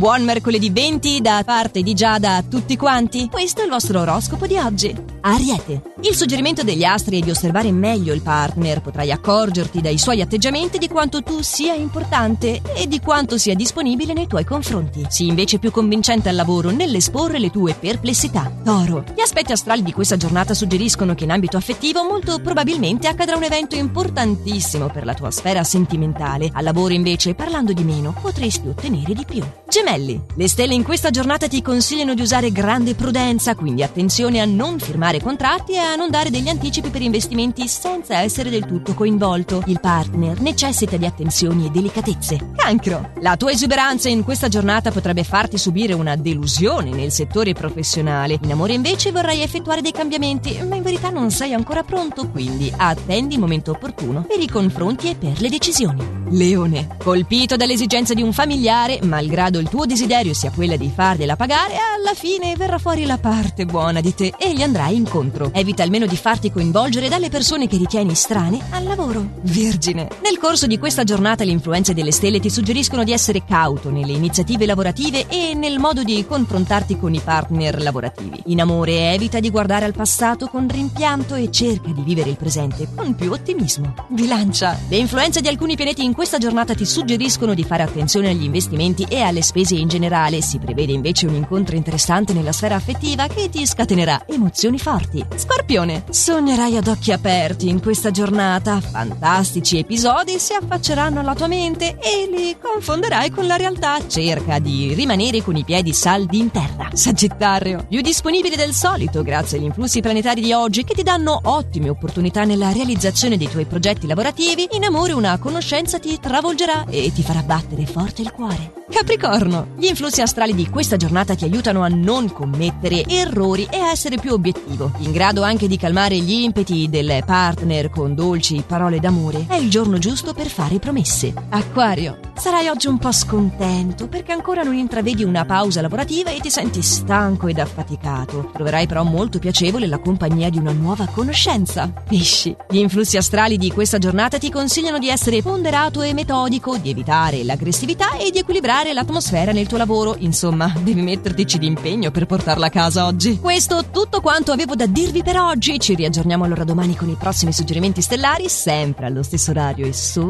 Buon mercoledì 20 da parte di Giada a tutti quanti. Questo è il vostro oroscopo di oggi. Ariete. Il suggerimento degli astri è di osservare meglio il partner. Potrai accorgerti dai suoi atteggiamenti di quanto tu sia importante e di quanto sia disponibile nei tuoi confronti. Sii invece più convincente al lavoro nell'esporre le tue perplessità. Toro. Gli aspetti astrali di questa giornata suggeriscono che in ambito affettivo molto probabilmente accadrà un evento importantissimo per la tua sfera sentimentale. Al lavoro invece, parlando di meno, potresti ottenere di più. Gemelli. Le stelle in questa giornata ti consigliano di usare grande prudenza, quindi attenzione a non firmare contratti e a non dare degli anticipi per investimenti senza essere del tutto coinvolto. Il partner necessita di attenzioni e delicatezze. Cancro. La tua esuberanza in questa giornata potrebbe farti subire una delusione nel settore professionale. In amore invece vorrai effettuare dei cambiamenti, ma in verità non sei ancora pronto, quindi attendi il momento opportuno per i confronti e per le decisioni. Leone. Colpito dall'esigenza di un familiare, malgrado il tuo desiderio sia quella di fargliela pagare, alla fine verrà fuori la parte buona di te e gli andrai incontro. Evita almeno di farti coinvolgere dalle persone che ritieni strane al lavoro. Vergine. Nel corso di questa giornata le influenze delle stelle ti suggeriscono di essere cauto nelle iniziative lavorative e nel modo di confrontarti con i partner lavorativi. In amore evita di guardare al passato con rimpianto e cerca di vivere il presente con più ottimismo. Bilancia. Le influenze di alcuni pianeti in questa giornata ti suggeriscono di fare attenzione agli investimenti e alle spese in generale. Si prevede invece un incontro interessante nella sfera affettiva che ti scatenerà emozioni forti. Scorpione, sognerai ad occhi aperti in questa giornata. Fantastici episodi si affacceranno alla tua mente e li confonderai con la realtà. Cerca di rimanere con i piedi saldi in terra. Sagittario, più disponibile del solito grazie agli influssi planetari di oggi che ti danno ottime opportunità nella realizzazione dei tuoi progetti lavorativi. In amore una conoscenza ti travolgerà e ti farà battere forte il cuore. Capricorno, gli influssi astrali di questa giornata ti aiutano a non commettere errori e a essere più obiettivo, in grado anche di calmare gli impeti del partner con dolci parole d'amore. È il giorno giusto per fare promesse. Acquario, sarai oggi un po' scontento perché ancora non intravedi una pausa lavorativa e ti senti stanco ed affaticato. Troverai però molto piacevole la compagnia di una nuova conoscenza. Pesci, gli influssi astrali di questa giornata ti consigliano di essere ponderato e metodico, di evitare l'aggressività e di equilibrare l'atmosfera nel tuo lavoro. Insomma, devi mettertici d'impegno per portarla a casa oggi. Questo tutto quanto avevo da dirvi per oggi. Ci riaggiorniamo allora domani con i prossimi suggerimenti stellari, sempre allo stesso orario e solo